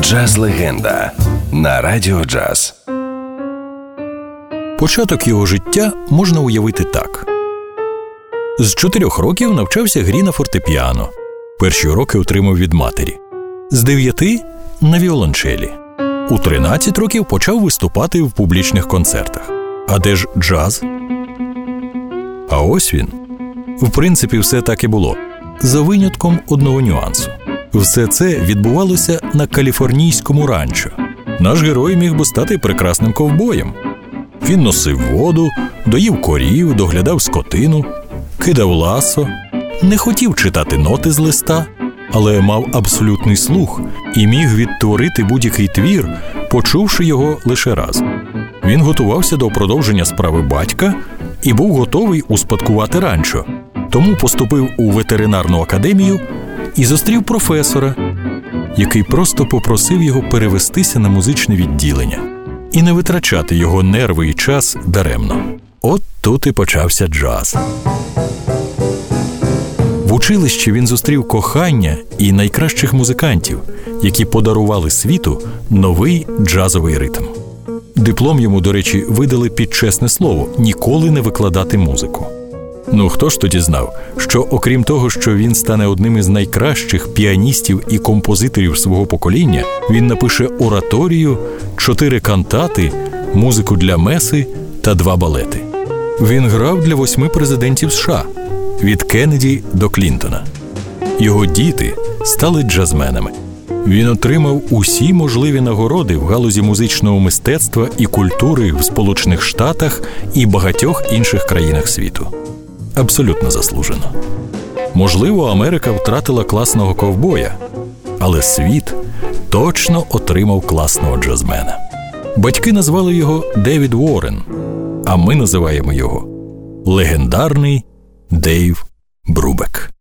Джаз легенда на радіо джаз. Початок його життя можна уявити так: з чотирьох років навчався грі на фортепіано. Перші уроки отримав від матері, з дев'яти на віолончелі. У 13 років почав виступати в публічних концертах. А де ж джаз? А ось він. В принципі, все так і було. За винятком одного нюансу. Все це відбувалося на каліфорнійському ранчо. Наш герой міг би стати прекрасним ковбоєм. Він носив воду, доїв корів, доглядав скотину, кидав ласо, не хотів читати ноти з листа, але мав абсолютний слух і міг відтворити будь-який твір, почувши його лише раз. Він готувався до продовження справи батька і був готовий успадкувати ранчо, тому поступив у ветеринарну академію і зустрів професора, який просто попросив його перевестися на музичне відділення і не витрачати його нерви і час даремно. От тут і почався джаз. В училищі він зустрів кохання і найкращих музикантів, які подарували світу новий джазовий ритм. Диплом йому, до речі, видали під чесне слово ніколи не викладати музику. Ну хто ж тоді знав, що окрім того, що він стане одним із найкращих піаністів і композиторів свого покоління, він напише ораторію, чотири кантати, музику для меси та два балети. Він грав для восьми президентів США від Кеннеді до Клінтона. Його діти стали джазменами. Він отримав усі можливі нагороди в галузі музичного мистецтва і культури в Сполучених Штатах і багатьох інших країнах світу. Абсолютно заслужено. Можливо, Америка втратила класного ковбоя, але світ точно отримав класного джазмена. Батьки назвали його Девід Уоррен, а ми називаємо його легендарний Дейв Брубек.